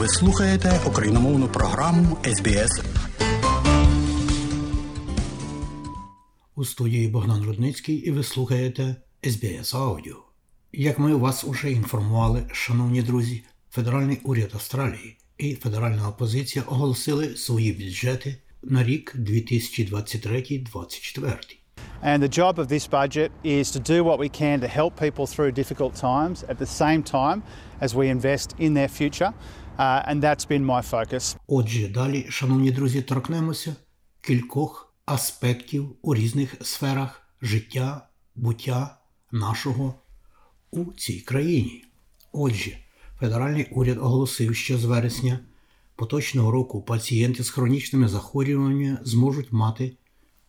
Ви слухаєте україномовну програму СБС. У студії Богдан Рудницький і ви слухаєте СБС Аудіо. Як ми вас уже інформували, шановні друзі, федеральний уряд Австралії і федеральна опозиція оголосили свої бюджети на рік 2023-2024. And the job of this budget is to do what we can to help people through difficult times at the same time as we invest in their future. Uh, and that's been my focus. Отже, далі, шановні друзі, торкнемося кількох аспектів у різних сферах життя, буття нашого у цій країні. Отже, федеральний уряд оголосив, що з вересня поточного року пацієнти з хронічними захворюваннями зможуть мати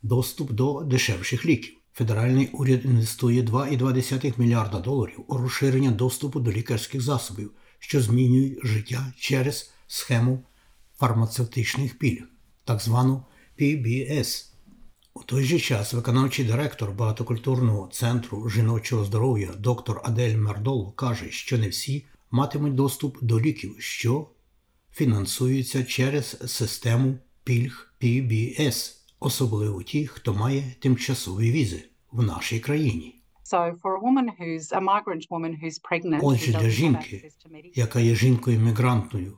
доступ до дешевших ліків. Федеральний уряд інвестує 2,2 мільярда доларів у розширення доступу до лікарських засобів, що змінюють життя через схему фармацевтичних пільг, так звану PBS. У той же час виконавчий директор багатокультурного центру жіночого здоров'я доктор Адель Мердол каже, що не всі матимуть доступ до ліків, що фінансуються через систему пільг PBS особливо ті, хто має тимчасові візи в нашій країні. Отже, для жінки, яка є жінкою-мігрантною,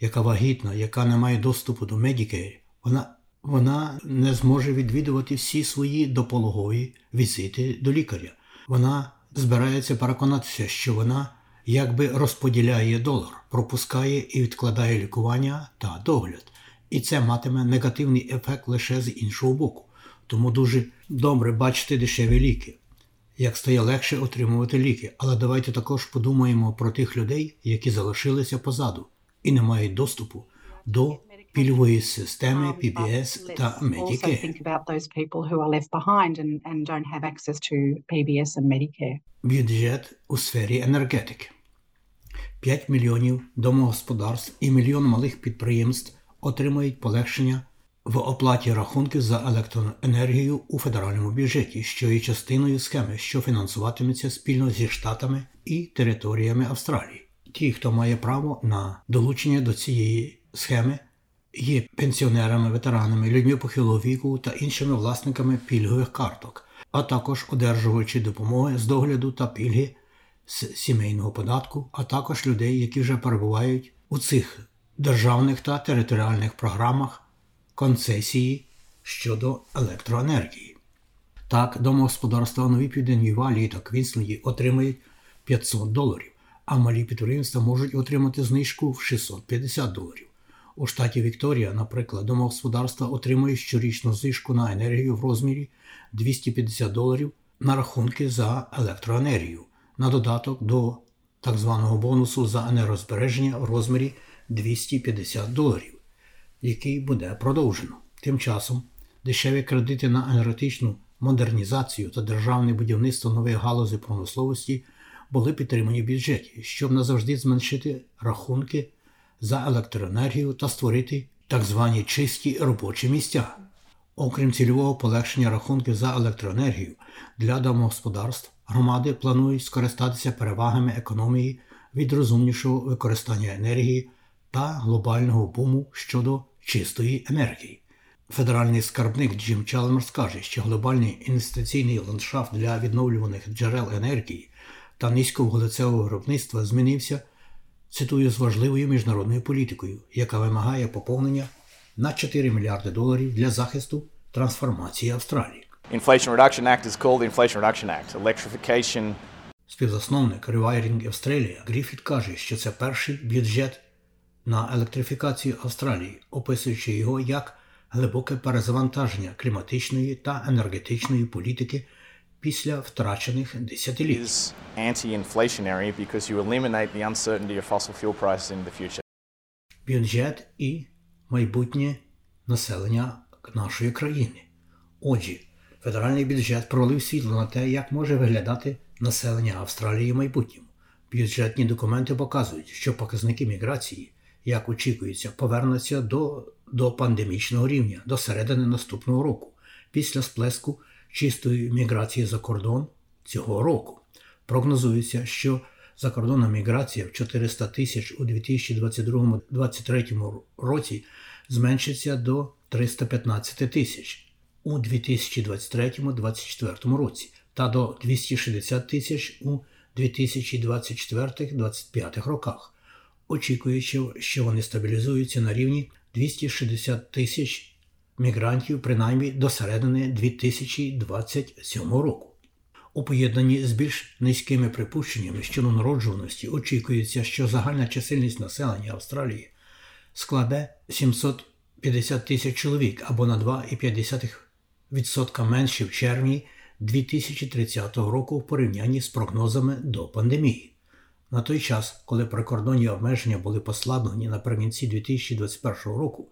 яка вагітна, яка не має доступу до Medicare, вона вона не зможе відвідувати всі свої допологові візити до лікаря. Вона збирається переконатися, що вона якби розподіляє долар, пропускає і відкладає лікування та догляд і це матиме негативний ефект лише з іншого боку. Тому дуже добре бачити дешеві ліки, як стає легше отримувати ліки. Але давайте також подумаємо про тих людей, які залишилися позаду і не мають доступу до пільгової системи PBS та Medicare. Бюджет у сфері енергетики. 5 мільйонів домогосподарств і мільйон малих підприємств отримають полегшення в оплаті рахунків за електроенергію у федеральному бюджеті, що є частиною схеми, що фінансуватиметься спільно зі штатами і територіями Австралії. Ті, хто має право на долучення до цієї схеми, є пенсіонерами, ветеранами, людьми похилого віку та іншими власниками пільгових карток, а також одержувачі допомоги з догляду та пільги з сімейного податку, а також людей, які вже перебувають у цих державних та територіальних програмах концесії щодо електроенергії. Так, домогосподарства Новій Південній Валії та Квінсленді отримають 500 доларів, а малі підприємства можуть отримати знижку в 650 доларів. У штаті Вікторія, наприклад, домогосподарства отримують щорічну знижку на енергію в розмірі 250 доларів на рахунки за електроенергію, на додаток до так званого бонусу за енергозбереження в розмірі 250 доларів, який буде продовжено. Тим часом дешеві кредити на енергетичну модернізацію та державне будівництво нових галузей промисловості були підтримані в бюджеті, щоб назавжди зменшити рахунки за електроенергію та створити так звані чисті робочі місця. Окрім цільового полегшення рахунків за електроенергію для домогосподарств, громади планують скористатися перевагами економії від розумнішого використання енергії та глобального буму щодо чистої енергії. Федеральний скарбник Джим Чалмерс каже, що глобальний інвестиційний ландшафт для відновлюваних джерел енергії та низьковуглецевого виробництва змінився, цитую, з важливою міжнародною політикою, яка вимагає поповнення на 4 мільярди доларів для захисту трансформації Австралії. Inflation Reduction Act is called the Inflation Reduction Act. Electrification Співзасновник Rewiring Australia Гріфіт каже, що це перший бюджет на електрифікацію Австралії, описуючи його як глибоке перезавантаження кліматичної та енергетичної політики після втрачених десятиліть. Бюджет і майбутнє населення нашої країни. Отже, федеральний бюджет пролив світло на те, як може виглядати населення Австралії в майбутньому. Бюджетні документи показують, що показники міграції як очікується, повернеться до до пандемічного рівня до середини наступного року, після сплеску чистої міграції за кордон цього року. Прогнозується, що закордонна міграція в 400 тисяч у 2022-2023 році зменшиться до 315 тисяч у 2023-2024 році та до 260 тисяч у 2024-2025 роках, очікуючи, що вони стабілізуються на рівні 260 тисяч мігрантів принаймні до середини 2027 року. У поєднанні з більш низькими припущеннями щодо народжуваності очікується, що загальна чисельність населення Австралії складе 750 тисяч чоловік або на 2,5% менше в червні 2030 року в порівнянні з прогнозами до пандемії. На той час, коли прикордонні обмеження були послаблені наприкінці 2021 року,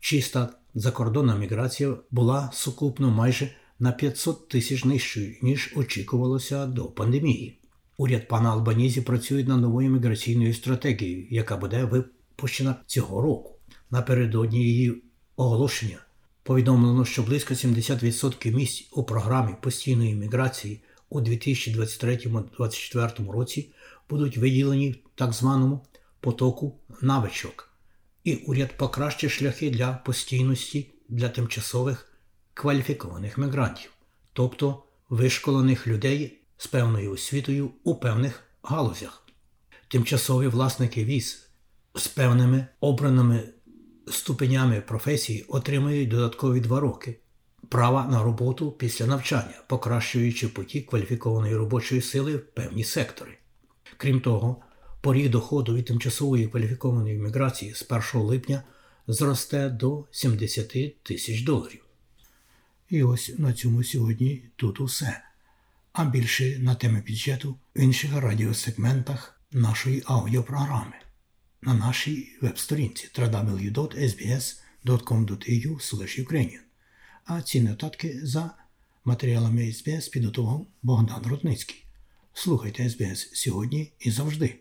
чиста закордонна міграція була сукупно майже на 500 тисяч нижчою, ніж очікувалося до пандемії. Уряд пана Албанізі працює над новою міграційною стратегією, яка буде випущена цього року. Напередодні її оголошення повідомлено, що близько 70% місць у програмі постійної міграції у 2023-2024 році будуть виділені так званому потоку навичок, і уряд покращить шляхи для постійності для тимчасових кваліфікованих мігрантів, тобто вишколених людей з певною освітою у певних галузях. Тимчасові власники віз з певними обраними ступенями професії отримують додаткові два роки права на роботу після навчання, покращуючи потік кваліфікованої робочої сили в певні сектори. Крім того, поріг доходу від тимчасової кваліфікованої міграції з 1 липня зросте до 70 тисяч доларів. І ось на цьому сьогодні тут усе. А більше на теми бюджету в інших радіосегментах нашої аудіопрограми на нашій веб-сторінці www.sbs.com.au. А ці нотатки за матеріалами SBS підготував Богдан Рудницький. Слухайте СБС сьогодні і завжди.